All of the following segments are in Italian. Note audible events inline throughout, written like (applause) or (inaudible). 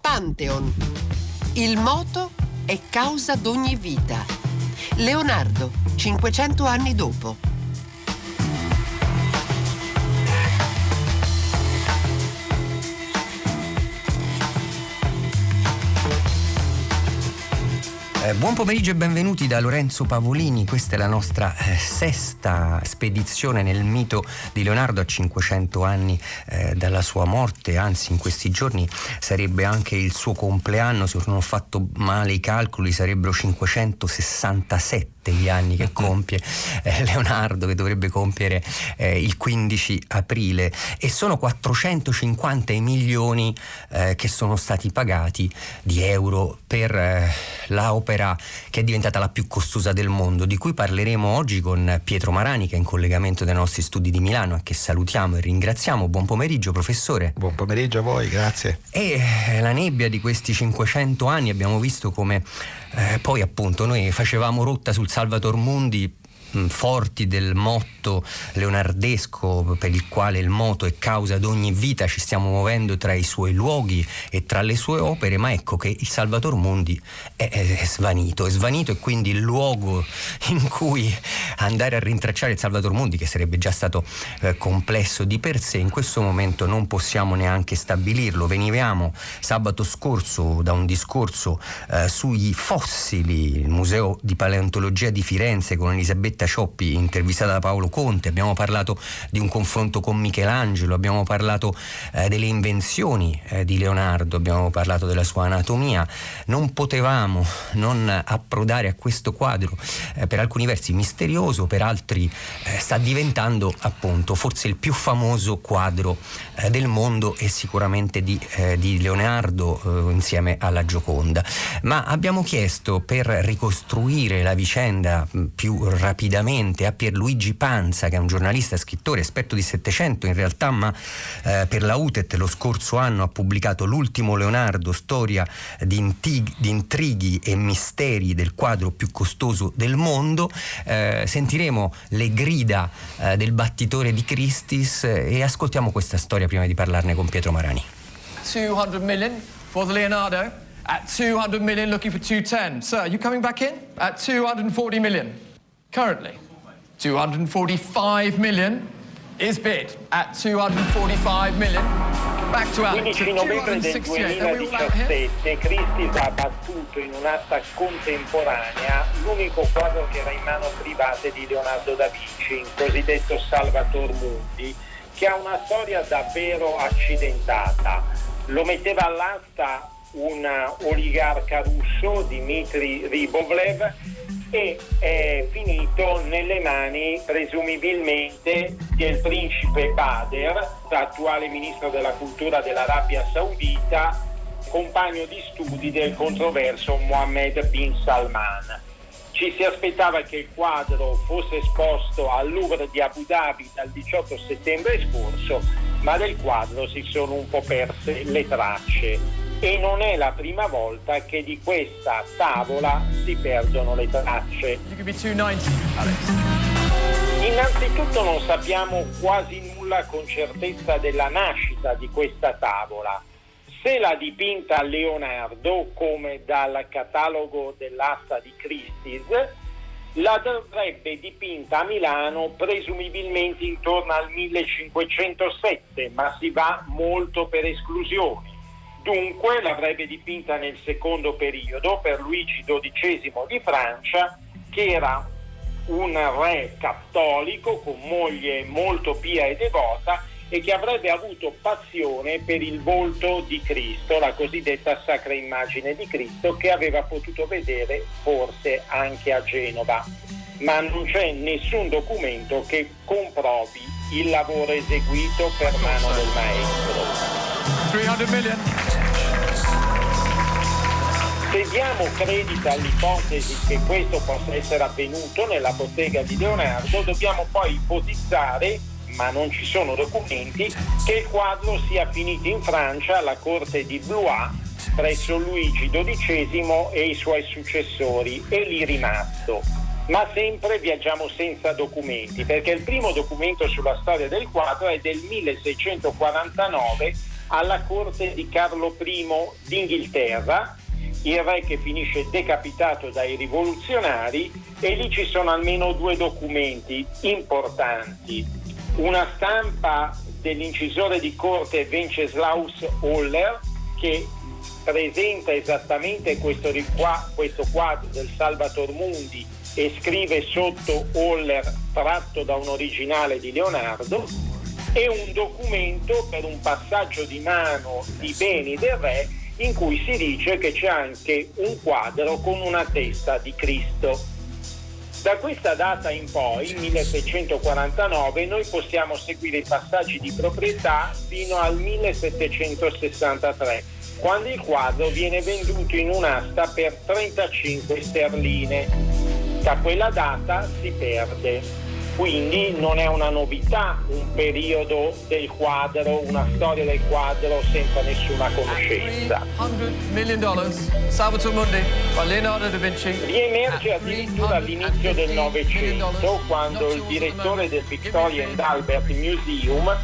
Pantheon. Il moto è causa d'ogni vita. Leonardo, 500 anni dopo. Eh, buon pomeriggio e benvenuti da Lorenzo Pavolini, questa è la nostra eh, sesta spedizione nel mito di Leonardo a 500 anni eh, dalla sua morte, anzi in questi giorni sarebbe anche il suo compleanno, se non ho fatto male i calcoli sarebbero 567 gli anni che compie eh, Leonardo che dovrebbe compiere eh, il 15 aprile. E sono 450 i milioni eh, che sono stati pagati di euro per eh, la opera che è diventata la più costosa del mondo di cui parleremo oggi con Pietro Marani che è in collegamento dai nostri studi di Milano e che salutiamo e ringraziamo. Buon pomeriggio professore. Buon pomeriggio a voi grazie. E eh, la nebbia di questi 500 anni abbiamo visto come eh, poi appunto noi facevamo rotta sul Salvator Mundi forti del motto leonardesco per il quale il moto è causa di ogni vita, ci stiamo muovendo tra i suoi luoghi e tra le sue opere, ma ecco che il Salvator Mundi è, è, è svanito, è svanito e quindi il luogo in cui andare a rintracciare il Salvator Mundi, che sarebbe già stato eh, complesso di per sé, in questo momento non possiamo neanche stabilirlo. Venivamo sabato scorso da un discorso eh, sui fossili, il Museo di Paleontologia di Firenze con Elisabetta Benedetta Cioppi, intervistata da Paolo Conte, abbiamo parlato di un confronto con Michelangelo, abbiamo parlato eh, delle invenzioni eh, di Leonardo, abbiamo parlato della sua anatomia. Non potevamo non approdare a questo quadro, eh, per alcuni versi misterioso, per altri eh, sta diventando appunto forse il più famoso quadro eh, del mondo e sicuramente di, eh, di Leonardo insieme alla Gioconda. Ma abbiamo chiesto per ricostruire la vicenda più rapidamente rapidamente a Pierluigi Panza, che è un giornalista, scrittore, esperto di Settecento in realtà, ma eh, per la UTET lo scorso anno ha pubblicato L'ultimo Leonardo, storia di, intig- di intrighi e misteri del quadro più costoso del mondo. Eh, sentiremo le grida eh, del battitore di Christis eh, e ascoltiamo questa storia prima di parlarne con Pietro Marani. 200 million for the Leonardo. At 200 million looking for 210. Sir, you coming back in? At 240 million. Currently, 245 million is bid at 245 million. Back to Alan. 15 novembre del 2017 Christie's ha battuto in un'asta contemporanea l'unico quadro che era in mano private di Leonardo da Vinci, il cosiddetto Salvator Mundi, che ha una storia davvero accidentata. Lo metteva all'asta un oligarca russo, Dmitry Ribovlev, e è finito nelle mani presumibilmente del principe Bader, attuale ministro della cultura dell'Arabia Saudita, compagno di studi del controverso Mohammed bin Salman. Ci si aspettava che il quadro fosse esposto al Louvre di Abu Dhabi dal 18 settembre scorso, ma del quadro si sono un po' perse le tracce e non è la prima volta che di questa tavola si perdono le tracce. Innanzitutto non sappiamo quasi nulla con certezza della nascita di questa tavola. Se l'ha dipinta Leonardo, come dal catalogo dell'asta di Christie's, la dovrebbe dipinta a Milano presumibilmente intorno al 1507, ma si va molto per esclusioni. Dunque l'avrebbe dipinta nel secondo periodo per Luigi XII di Francia, che era un re cattolico con moglie molto pia e devota e che avrebbe avuto passione per il volto di Cristo, la cosiddetta sacra immagine di Cristo, che aveva potuto vedere forse anche a Genova. Ma non c'è nessun documento che comprovi il lavoro eseguito per mano del maestro. 300 million. Se diamo credito all'ipotesi che questo possa essere avvenuto nella bottega di Leonardo, dobbiamo poi ipotizzare, ma non ci sono documenti, che il quadro sia finito in Francia alla corte di Blois presso Luigi XII e i suoi successori e lì rimasto. Ma sempre viaggiamo senza documenti, perché il primo documento sulla storia del quadro è del 1649 alla corte di Carlo I d'Inghilterra, il re che finisce decapitato dai rivoluzionari e lì ci sono almeno due documenti importanti. Una stampa dell'incisore di corte Wenceslaus Holler che presenta esattamente questo, questo quadro del Salvator Mundi e scrive sotto Holler tratto da un originale di Leonardo e un documento per un passaggio di mano di beni del re in cui si dice che c'è anche un quadro con una testa di Cristo. Da questa data in poi, 1649, noi possiamo seguire i passaggi di proprietà fino al 1763, quando il quadro viene venduto in un'asta per 35 sterline. Da quella data si perde. Quindi non è una novità un periodo del quadro, una storia del quadro senza nessuna conoscenza. Riemerge addirittura all'inizio del Novecento quando il direttore del Victoria and Albert Museum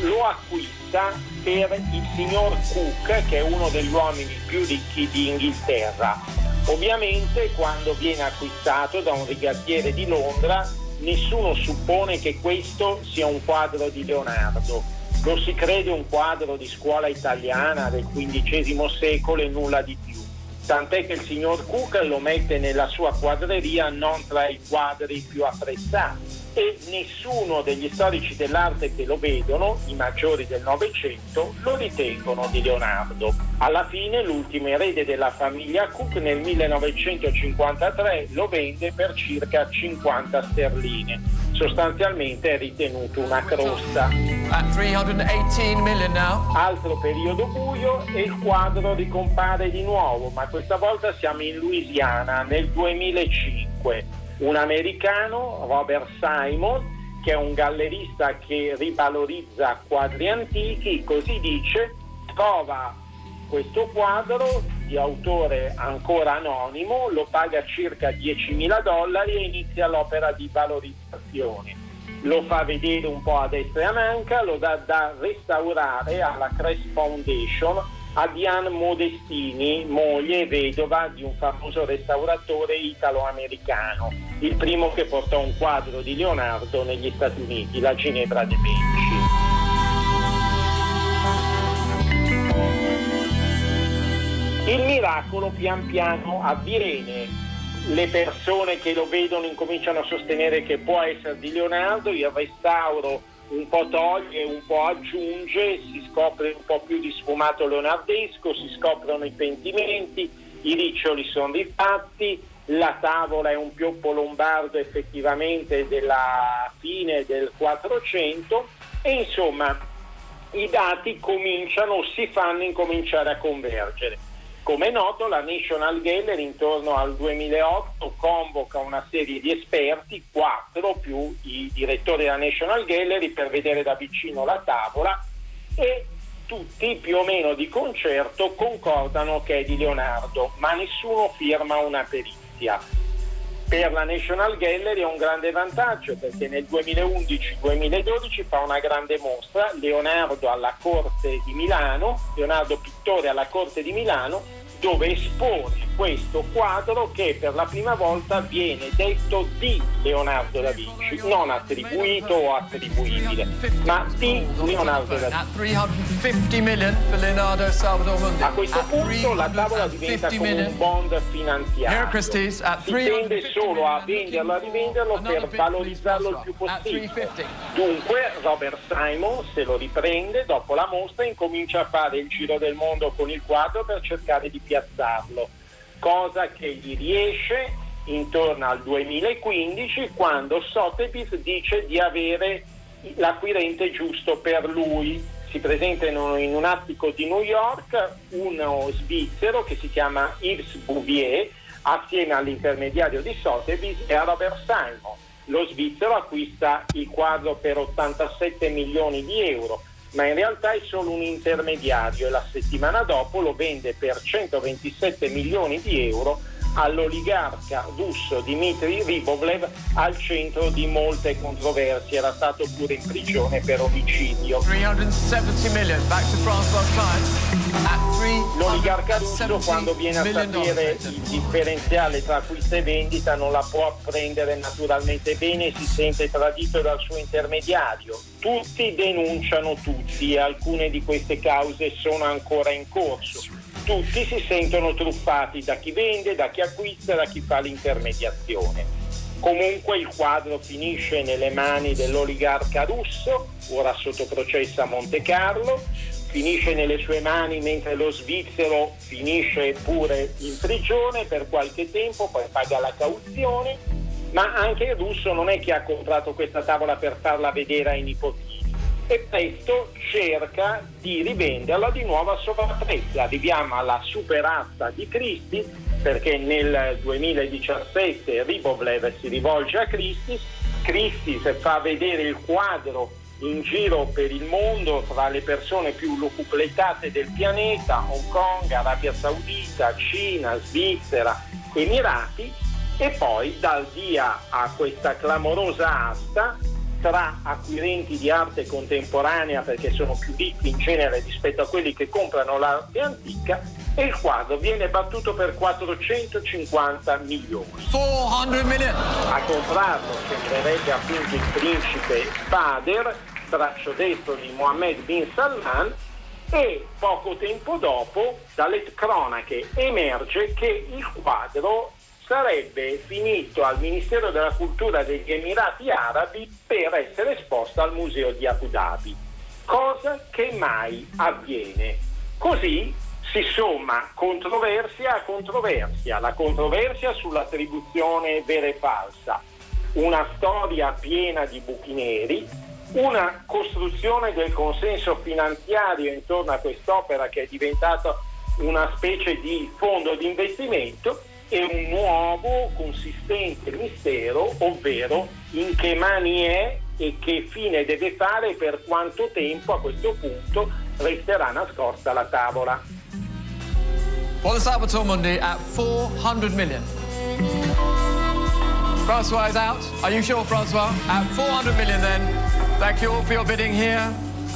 lo acquista per il signor Cook, che è uno degli uomini più ricchi di Inghilterra. Ovviamente quando viene acquistato da un rigattiere di Londra nessuno suppone che questo sia un quadro di Leonardo. Lo si crede un quadro di scuola italiana del XV secolo e nulla di più. Tant'è che il signor Cook lo mette nella sua quadreria non tra i quadri più apprezzati e nessuno degli storici dell'arte che lo vedono, i maggiori del Novecento, lo ritengono di Leonardo. Alla fine l'ultimo erede della famiglia Cook nel 1953 lo vende per circa 50 sterline. Sostanzialmente è ritenuto una crosta. Altro periodo buio e il quadro ricompare di nuovo, ma questa volta siamo in Louisiana nel 2005 un americano, Robert Simon, che è un gallerista che rivalorizza quadri antichi, così dice, trova questo quadro di autore ancora anonimo, lo paga circa 10.000 dollari e inizia l'opera di valorizzazione. Lo fa vedere un po' a destra e a manca, lo dà da restaurare alla Crest Foundation a Diane Modestini, moglie e vedova di un famoso restauratore italo-americano, il primo che portò un quadro di Leonardo negli Stati Uniti, la Ginevra de' Medici. Il miracolo pian piano avviene. Le persone che lo vedono incominciano a sostenere che può essere di Leonardo, il restauro un po' toglie, un po' aggiunge, si scopre un po' più di sfumato leonardesco, si scoprono i pentimenti, i riccioli sono rifatti, la tavola è un pioppo lombardo effettivamente della fine del 400 e insomma i dati cominciano, si fanno incominciare a convergere. Come è noto, la National Gallery intorno al 2008 convoca una serie di esperti, quattro più i direttori della National Gallery, per vedere da vicino la tavola e tutti più o meno di concerto concordano che è di Leonardo, ma nessuno firma una perizia. Per la National Gallery è un grande vantaggio perché nel 2011-2012 fa una grande mostra, Leonardo alla Corte di Milano, Leonardo Pittore alla Corte di Milano, dove espone questo quadro che per la prima volta viene detto di Leonardo da Vinci, non attribuito o attribuibile, ma di Leonardo da Vinci. A questo punto la tavola diventa come un bond finanziario, si tende solo a venderlo, a rivenderlo per valorizzarlo il più possibile. Dunque Robert Simon se lo riprende dopo la mostra e incomincia a fare il giro del mondo con il quadro per cercare di piazzarlo, cosa che gli riesce intorno al 2015 quando Sotheby's dice di avere l'acquirente giusto per lui. Si presenta in un, in un attico di New York uno svizzero che si chiama Yves Bouvier assieme all'intermediario di Sotheby's e a Robert Simon. Lo svizzero acquista il quadro per 87 milioni di euro ma in realtà è solo un intermediario e la settimana dopo lo vende per 127 milioni di euro all'oligarca russo Dmitry Ribovlev al centro di molte controversie, era stato pure in prigione per omicidio. 370 million, back to L'oligarca russo quando viene a sapere il differenziale tra acquisto e vendita non la può prendere naturalmente bene, si sente tradito dal suo intermediario. Tutti denunciano tutti e alcune di queste cause sono ancora in corso. Tutti si sentono truffati da chi vende, da chi acquista, da chi fa l'intermediazione. Comunque il quadro finisce nelle mani dell'oligarca russo, ora sotto processo a Monte Carlo, finisce nelle sue mani mentre lo svizzero finisce pure in prigione per qualche tempo, poi paga la cauzione, ma anche il russo non è che ha comprato questa tavola per farla vedere ai nipotini e presto cerca di rivenderla di nuovo a sovrapprezzo. Arriviamo alla superasta di Christie perché nel 2017 Ribovlev si rivolge a Christie, Christie fa vedere il quadro in giro per il mondo tra le persone più locupletate del pianeta, Hong Kong, Arabia Saudita, Cina, Svizzera, Emirati e poi dal via a questa clamorosa asta tra acquirenti di arte contemporanea perché sono più ricchi in genere rispetto a quelli che comprano l'arte antica e il quadro viene battuto per 450 milioni. 400 million. A comprarlo sembrerebbe appunto il principe Bader, braccio destro di Mohammed bin Salman e poco tempo dopo dalle cronache emerge che il quadro sarebbe finito al Ministero della Cultura degli Emirati Arabi per essere esposto al Museo di Abu Dhabi, cosa che mai avviene. Così si somma controversia a controversia, la controversia sull'attribuzione vera e falsa, una storia piena di buchi neri, una costruzione del consenso finanziario intorno a quest'opera che è diventata una specie di fondo di investimento e un nuovo consistente mistero, ovvero in che mani è e che fine deve fare per quanto tempo a questo punto resterà nascosta la tavola. The Salvatore Mundi at 400 million. Francois is out. Are you sure, Francois? At 400 million then. Thank you all for your bidding here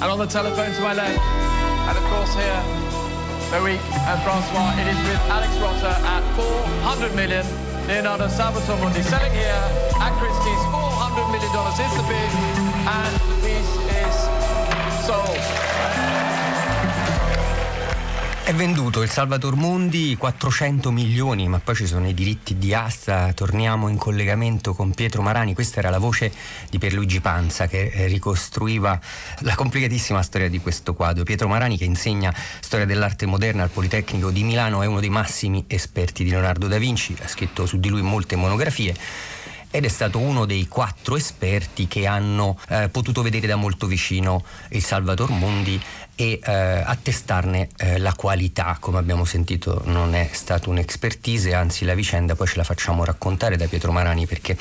and on the telephone to my left. And of course here Loic and uh, Francois. It is with Alex Rotter at 400 million. Leonardo Salvatore Mundi selling here at Christie's. $400 million is the bid, and the piece is sold. È venduto il Salvator Mundi 400 milioni, ma poi ci sono i diritti di asta. Torniamo in collegamento con Pietro Marani. Questa era la voce di Pierluigi Panza che eh, ricostruiva la complicatissima storia di questo quadro. Pietro Marani, che insegna storia dell'arte moderna al Politecnico di Milano, è uno dei massimi esperti di Leonardo da Vinci, ha scritto su di lui molte monografie ed è stato uno dei quattro esperti che hanno eh, potuto vedere da molto vicino il Salvator Mundi e eh, attestarne eh, la qualità, come abbiamo sentito non è stata un'expertise, anzi la vicenda poi ce la facciamo raccontare da Pietro Marani perché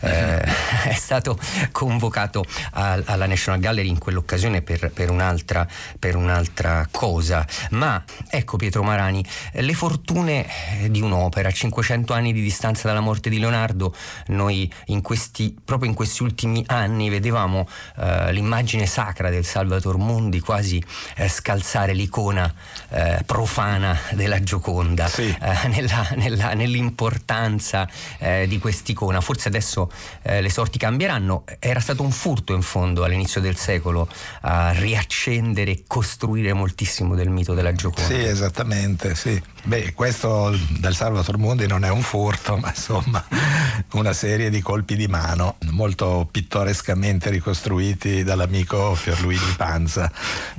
eh, (laughs) è stato convocato a, alla National Gallery in quell'occasione per, per, un'altra, per, un'altra, cosa. Ma ecco Pietro Marani, le fortune di un'opera, 500 anni di distanza dalla morte di Leonardo, noi in questi, proprio in questi ultimi anni vedevamo eh, l'immagine sacra del Salvator Mundi quasi eh, scalzare l'icona eh, profana della Gioconda sì. eh, nella, nella, nell'importanza eh, di quest'icona. Forse adesso eh, le sorti cambieranno. Era stato un furto in fondo all'inizio del secolo a riaccendere e costruire moltissimo del mito della Gioconda. Sì, esattamente, sì. Beh, questo del Salvator Mundi non è un furto, ma insomma una serie di colpi di mano molto pittorescamente ricostruiti dall'amico Pierluigi Panza.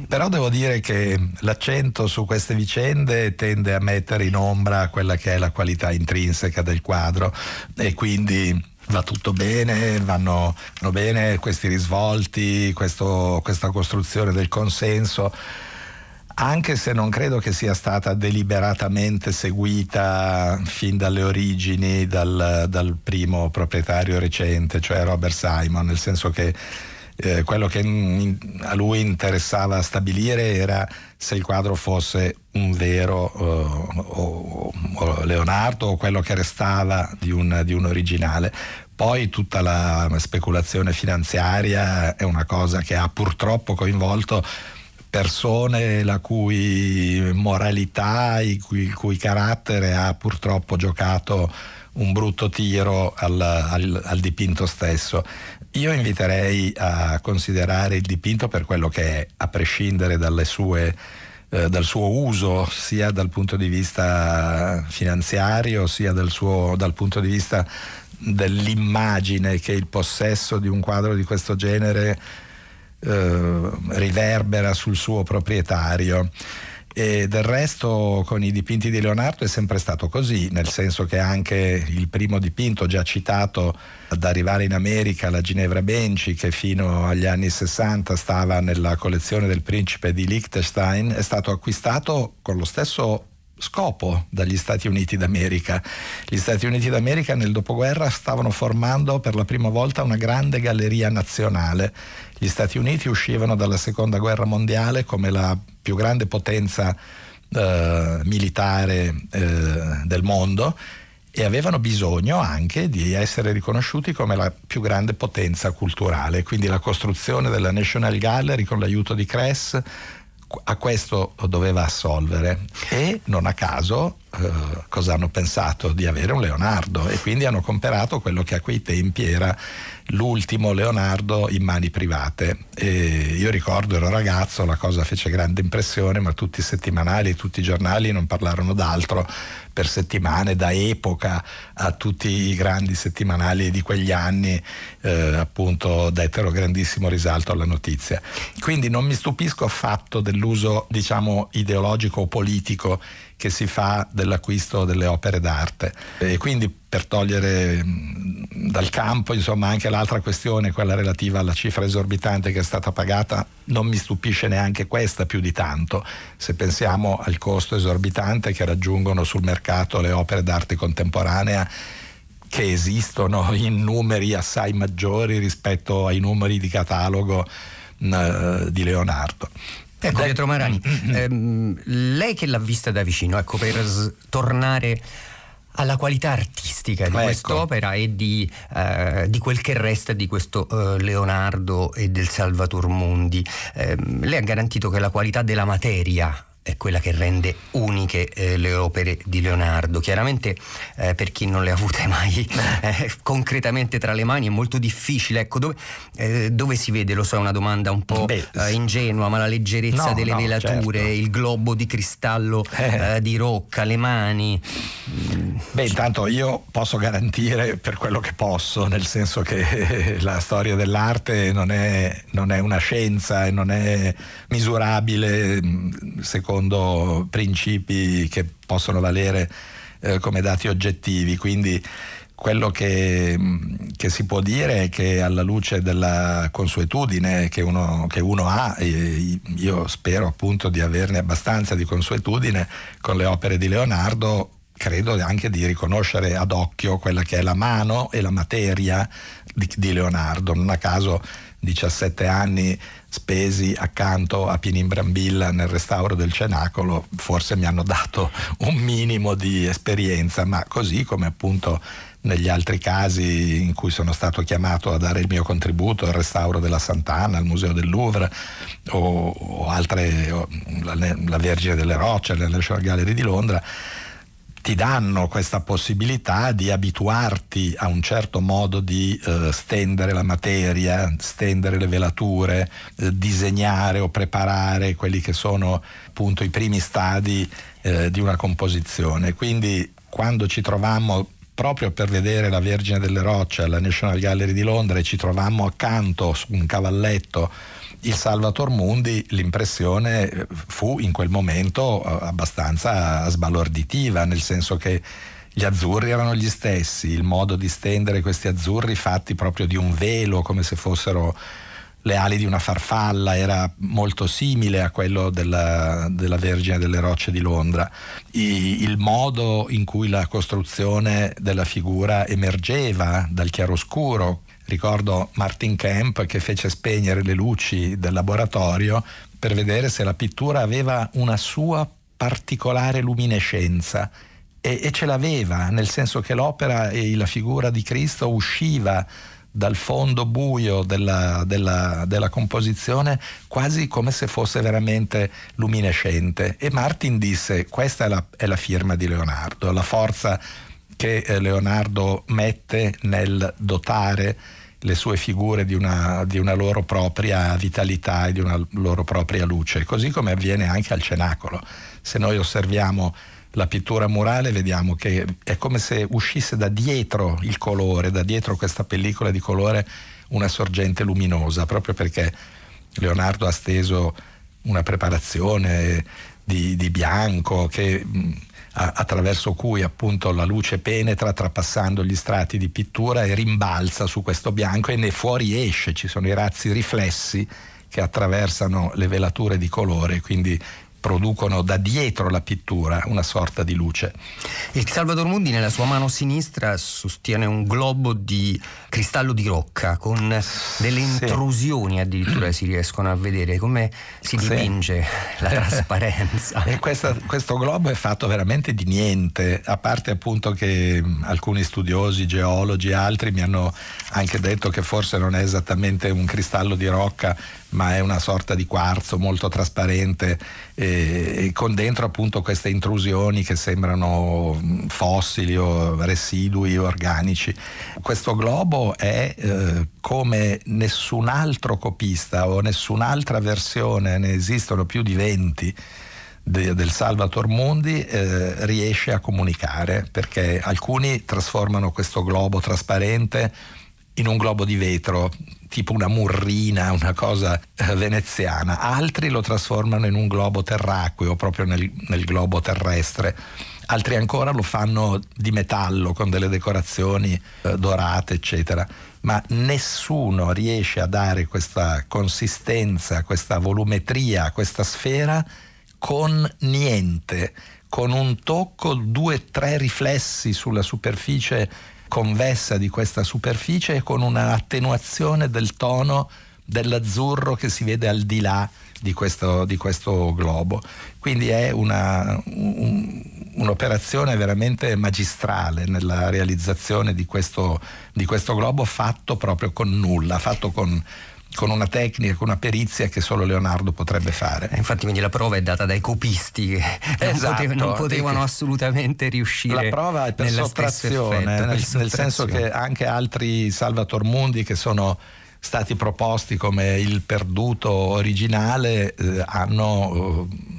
Però devo dire che l'accento su queste vicende tende a mettere in ombra quella che è la qualità intrinseca del quadro. E quindi va tutto bene, vanno, vanno bene questi risvolti, questo, questa costruzione del consenso. Anche se non credo che sia stata deliberatamente seguita fin dalle origini dal, dal primo proprietario recente, cioè Robert Simon, nel senso che Eh, quello che a lui interessava stabilire era se il quadro fosse un vero uh, o, o Leonardo o quello che restava di un, di un originale. Poi tutta la speculazione finanziaria è una cosa che ha purtroppo coinvolto persone la cui moralità, il cui, il cui carattere ha purtroppo giocato un brutto tiro al, al, al, dipinto stesso. Io inviterei a considerare il dipinto per quello che è, a prescindere sue, eh, dal suo uso, sia dal punto di vista finanziario, sia dal, suo, dal punto di vista dell'immagine che il possesso di un quadro di questo genere eh, riverbera sul suo proprietario. E del resto con i dipinti di Leonardo è sempre stato così, nel senso che anche il primo dipinto già citato ad arrivare in America, la Ginevra Benci, che fino agli anni 60 stava nella collezione del principe di Liechtenstein, è stato acquistato con lo stesso scopo dagli Stati Uniti d'America. Gli Stati Uniti d'America nel dopoguerra stavano formando per la prima volta una grande galleria nazionale. Gli Stati Uniti uscivano dalla seconda guerra mondiale come la più grande potenza eh, militare eh, del mondo e avevano bisogno anche di essere riconosciuti come la più grande potenza culturale. Quindi la costruzione della National Gallery con l'aiuto di Kress a questo doveva assolvere. E? Non a caso eh, cosa hanno pensato di avere un Leonardo? E quindi hanno comperato quello che a quei tempi era l'ultimo Leonardo in mani private. E io ricordo, ero ragazzo, la cosa fece grande impressione, ma tutti i settimanali e tutti i giornali non parlarono d'altro per settimane, da epoca a tutti i grandi settimanali di quegli anni, eh, appunto dettero grandissimo risalto alla notizia. Quindi non mi stupisco affatto dell'uso, diciamo, ideologico o politico che si fa dell'acquisto delle opere d'arte. E quindi per togliere dal campo insomma, anche l'altra questione, quella relativa alla cifra esorbitante che è stata pagata, non mi stupisce neanche questa più di tanto, se pensiamo al costo esorbitante che raggiungono sul mercato le opere d'arte contemporanea che esistono in numeri assai maggiori rispetto ai numeri di catalogo uh, di Leonardo. Ecco, Pietro Marani, mm, mm, mm. ehm, lei che l'ha vista da vicino, ecco, per s- tornare alla qualità artistica di ecco. quest'opera e di, eh, di, quel che resta di questo eh, Leonardo e del Salvator Mundi. Eh, lei ha garantito che la qualità della materia è quella che rende uniche eh, le opere di Leonardo. Chiaramente eh, per chi non le ha avute mai (laughs) eh, concretamente tra le mani è molto difficile. Ecco, dove, eh, dove, si vede, lo so, è una domanda un po' Beh, eh, ingenua, ma la leggerezza no, delle no, velature, certo. il globo di cristallo (laughs) eh. di rocca, le mani. Beh, intanto io posso garantire per quello che posso, nel senso che (laughs) la storia dell'arte non è, non è una scienza e non è misurabile secondo secondo principi che possono valere eh, come dati oggettivi. Quindi quello che, che, si può dire è che alla luce della consuetudine che uno, che uno ha, io spero appunto di averne abbastanza di consuetudine con le opere di Leonardo, credo anche di riconoscere ad occhio quella che è la mano e la materia di, di Leonardo. Non a caso 17 anni spesi accanto a Pininbrambilla nel restauro del cenacolo forse mi hanno dato un minimo di esperienza, ma così come appunto negli altri casi in cui sono stato chiamato a dare il mio contributo al restauro della Sant'Anna, al Museo del Louvre o, o altre, o la, la, Vergine delle Rocce, la National Gallery di Londra, ti danno questa possibilità di abituarti a un certo modo di eh, stendere la materia, stendere le velature, eh, disegnare o preparare quelli che sono appunto i primi stadi eh, di una composizione. Quindi quando ci trovammo proprio per vedere la Vergine delle Rocce alla National Gallery di Londra e ci trovammo accanto su un cavalletto il Salvator Mundi l'impressione eh, fu in quel momento eh, abbastanza sbalorditiva, nel senso che gli azzurri erano gli stessi, il modo di stendere questi azzurri fatti proprio di un velo, come se fossero le ali di una farfalla, era molto simile a quello della, della Vergine delle Rocce di Londra. I, il modo in cui la costruzione della figura emergeva dal chiaroscuro, Ricordo Martin Kemp che fece spegnere le luci del laboratorio per vedere se la pittura aveva una sua particolare luminescenza e, e ce l'aveva, nel senso che l'opera e la figura di Cristo usciva dal fondo buio della, della, della, composizione quasi come se fosse veramente luminescente. E Martin disse: Questa è la, è la firma di Leonardo, la forza che eh, Leonardo mette nel dotare le sue figure di una, di una, loro propria vitalità e di una loro propria luce, così come avviene anche al cenacolo. Se noi osserviamo la pittura murale vediamo che è come se uscisse da dietro il colore, da dietro questa pellicola di colore una sorgente luminosa, proprio perché Leonardo ha steso una preparazione di, di bianco che, attraverso cui appunto la luce penetra trapassando gli strati di pittura e rimbalza su questo bianco e ne fuori esce, ci sono i razzi riflessi che attraversano le velature di colore, quindi producono da dietro la pittura una sorta di luce. Il Salvador Mundi nella sua mano sinistra sostiene un globo di cristallo di rocca con delle intrusioni sì. addirittura si riescono a vedere come si dipinge sì. la trasparenza. (laughs) e questa, questo globo è fatto veramente di niente, a parte appunto che alcuni studiosi, geologi e altri mi hanno anche detto che forse non è esattamente un cristallo di rocca ma è una sorta di quarzo molto trasparente e, con dentro appunto queste intrusioni che sembrano fossili o residui organici. Questo globo è eh, come nessun altro copista o nessun'altra versione, ne esistono più di 20 del Salvator Mundi eh, riesce a comunicare perché alcuni trasformano questo globo trasparente in un globo di vetro, tipo una murrina, una cosa eh, veneziana, altri lo trasformano in un globo terracqueo, proprio nel, nel globo terrestre altri ancora lo fanno di metallo con delle decorazioni eh, dorate, eccetera. Ma nessuno riesce a dare questa consistenza, questa volumetria questa sfera con niente, con un tocco, due o tre riflessi sulla superficie convessa di questa superficie e con un'attenuazione del tono dell'azzurro che si vede al di là di questo, di questo globo. Quindi è una, un, un'operazione veramente magistrale nella realizzazione di questo, di questo globo fatto proprio con nulla, fatto con con una tecnica, con una perizia che solo Leonardo potrebbe fare. Eh, infatti quindi la prova è data dai copisti che (laughs) esatto, non, potev- non potevano assolutamente riuscire. La prova è per sottrazione, effetto, nel, per nel senso che anche altri Salvator Mundi che sono stati proposti come il perduto originale eh, hanno... Eh,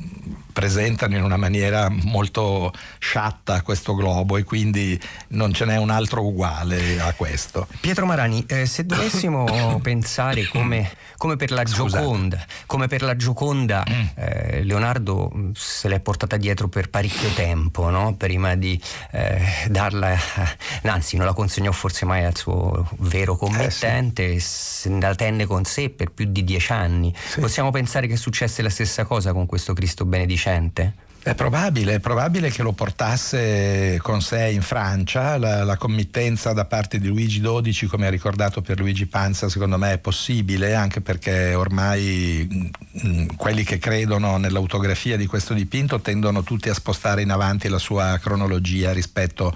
presentano in una maniera molto sciatta questo globo e quindi non ce n'è un altro uguale a questo. Pietro Marani, eh, se dovessimo (laughs) pensare come, come, per la Gioconda, come per la Gioconda mm. eh, Leonardo mm, se l'è portata dietro per parecchio tempo, no? prima di eh, darla, (laughs) anzi non la consegnò forse mai al suo vero committente, eh sì. la tenne con sé per più di dieci anni. Sì. Possiamo pensare che successe la stessa cosa con questo Cristo benedicente? Sedicente? È probabile, è probabile che lo portasse con sé in Francia, la, la, committenza da parte di Luigi XII, come ha ricordato per Luigi Panza, secondo me è possibile, anche perché ormai mh, mm, quelli che credono nell'autografia di questo dipinto tendono tutti a spostare in avanti la sua cronologia rispetto a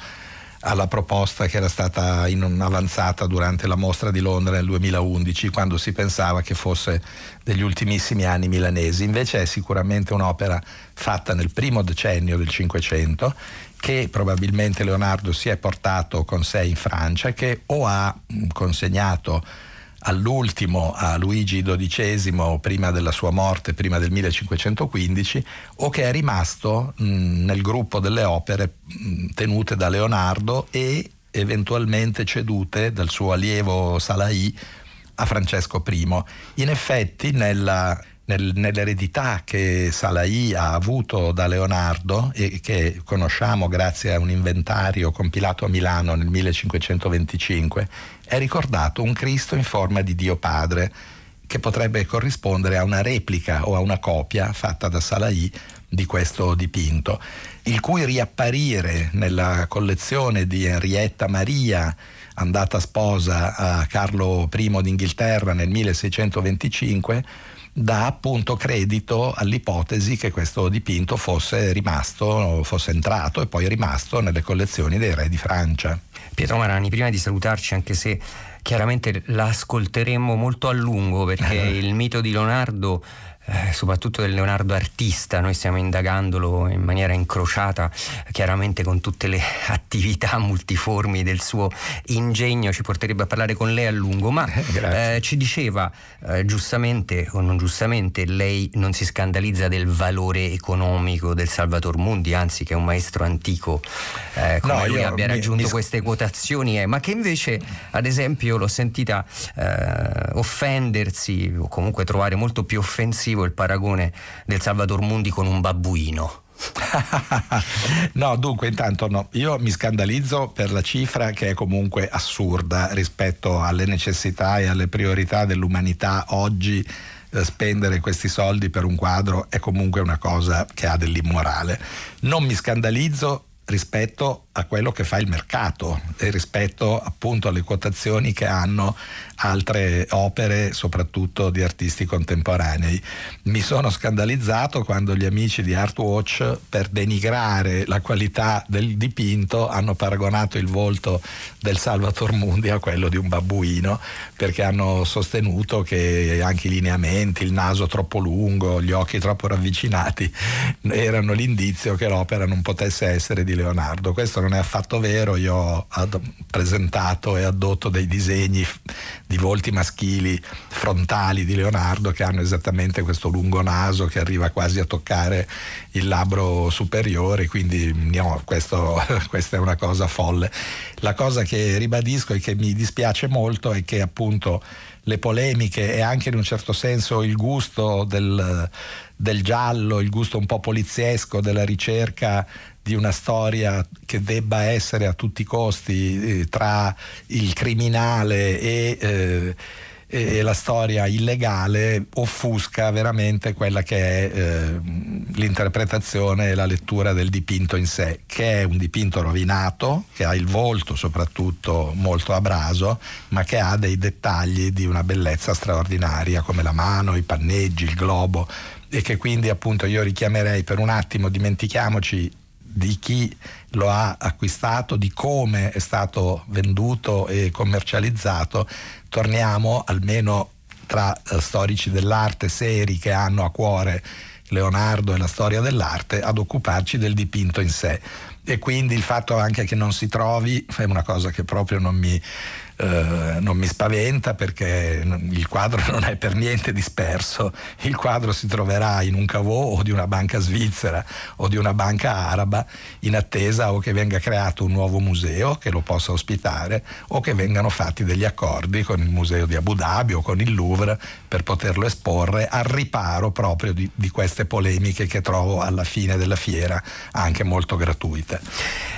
alla proposta che era stata avanzata durante la mostra di Londra nel 2011, quando si pensava che fosse degli ultimissimi anni milanesi. Invece è sicuramente un'opera fatta nel primo decennio del Cinquecento che probabilmente Leonardo si è portato con sé in Francia, che o ha consegnato all'ultimo a Luigi XII prima della sua morte, prima del 1515, o che è rimasto mh, nel gruppo delle opere mh, tenute da Leonardo e eventualmente cedute dal suo allievo Salai a Francesco I. In effetti nella nel, nell'eredità che Salai ha avuto da Leonardo e che conosciamo grazie a un inventario compilato a Milano nel 1525, è ricordato un Cristo in forma di Dio Padre che potrebbe corrispondere a una replica o a una copia fatta da Salai di questo dipinto, il cui riapparire nella collezione di Henrietta Maria, andata sposa a Carlo I d'Inghilterra nel 1625, dà appunto credito all'ipotesi che questo dipinto fosse rimasto, fosse entrato e poi rimasto nelle collezioni dei re di Francia. Pietro Marani, prima di salutarci, anche se chiaramente l'ascolteremo molto a lungo perché (laughs) il mito di Leonardo eh, soprattutto del Leonardo artista, noi stiamo indagandolo in maniera incrociata, chiaramente con tutte le (laughs) attività multiformi del suo ingegno, ci porterebbe a parlare con lei a lungo, ma eh, ci diceva eh, giustamente o non giustamente, lei non si scandalizza del valore economico del Salvator Mundi, anzi che è un maestro antico eh, come no, lui abbia mi, raggiunto mi... queste quotazioni, eh, ma che invece ad esempio l'ho sentita eh, offendersi o comunque trovare molto più offensivo offensivo il paragone del Salvador Mundi con un babbuino. (laughs) no, dunque intanto no, io mi scandalizzo per la cifra che è comunque assurda rispetto alle necessità e alle priorità dell'umanità oggi eh, spendere questi soldi per un quadro è comunque una cosa che ha dell'immorale. Non mi scandalizzo rispetto a quello che fa il mercato e rispetto appunto alle quotazioni che hanno altre opere, soprattutto di artisti contemporanei. Mi sono scandalizzato quando gli amici di Artwatch, per denigrare la qualità del dipinto, hanno paragonato il volto del Salvator Mundi a quello di un babbuino, perché hanno sostenuto che anche i lineamenti, il naso troppo lungo, gli occhi troppo ravvicinati erano l'indizio che l'opera non potesse essere di Leonardo. Questo non è affatto vero, io ho presentato e addotto dei disegni di volti maschili frontali di Leonardo che hanno esattamente questo lungo naso che arriva quasi a toccare il labbro superiore, quindi no, questo, (laughs) questa è una cosa folle. La cosa che ribadisco e che mi dispiace molto è che appunto le polemiche e anche in un certo senso il gusto del, del giallo, il gusto un po' poliziesco della ricerca di una storia che debba essere a tutti i costi eh, tra il criminale e, eh, e, la storia illegale offusca veramente quella che è eh, l'interpretazione e la lettura del dipinto in sé, che è un dipinto rovinato, che ha il volto soprattutto molto abraso, ma che ha dei dettagli di una bellezza straordinaria come la mano, i panneggi, il globo e che quindi appunto io richiamerei per un attimo, dimentichiamoci di chi lo ha acquistato, di come è stato venduto e commercializzato, torniamo almeno tra eh, storici dell'arte seri che hanno a cuore Leonardo e la storia dell'arte ad occuparci del dipinto in sé. E quindi il fatto anche che non si trovi è una cosa che proprio non mi, eh, non mi spaventa perché il quadro (laughs) non è per niente disperso, il quadro si troverà in un cavò o di una banca svizzera o di una banca araba in attesa o che venga creato un nuovo museo che lo possa ospitare o che vengano fatti degli accordi con il museo di Abu Dhabi o con il Louvre per poterlo esporre al riparo proprio di, di queste polemiche che trovo alla fine della fiera anche molto gratuite.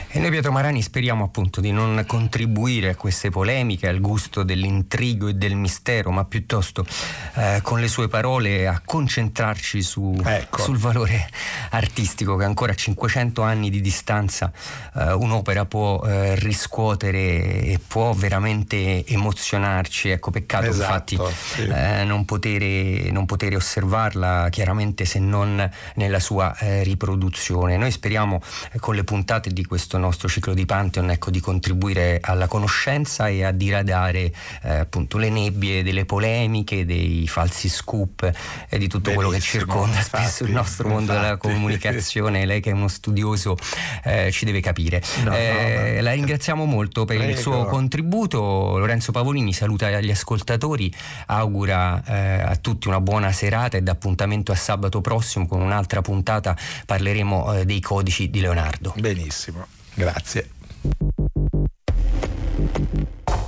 E noi Pietro Marani speriamo appunto di non contribuire a queste polemiche, al gusto dell'intrigo e del mistero, ma piuttosto eh, con le sue parole a concentrarci su, ecco. sul valore artistico che ancora a 500 anni di distanza eh, un'opera può eh, riscuotere e può veramente emozionarci. Ecco, peccato esatto, infatti sì. Eh, non, potere, non, potere, osservarla chiaramente se non nella sua eh, riproduzione. Noi speriamo eh, con le puntate di questo nostro ciclo di Pantheon ecco, di contribuire alla conoscenza e a diradare eh, appunto le nebbie delle polemiche, dei falsi scoop e di tutto Benissimo, quello che circonda infatti, spesso il nostro mondo infatti. della comunicazione. Lei che è uno studioso eh, ci deve capire. No, eh, no, la ringraziamo molto per Prego. il suo contributo. Lorenzo Pavolini saluta gli ascoltatori, augura eh, a tutti una buona serata ed appuntamento a sabato prossimo con un'altra puntata parleremo eh, dei codici di Leonardo. Benissimo. Grazie.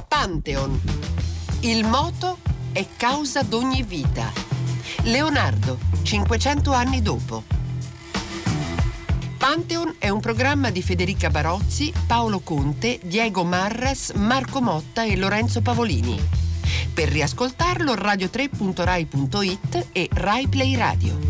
Pantheon. Il moto è causa d'ogni vita. Leonardo, 500 anni dopo. Pantheon è un programma di Federica Barozzi, Paolo Conte, Diego Marras, Marco Motta e Lorenzo Pavolini Per riascoltarlo radio3.rai.it e Rai Play Radio.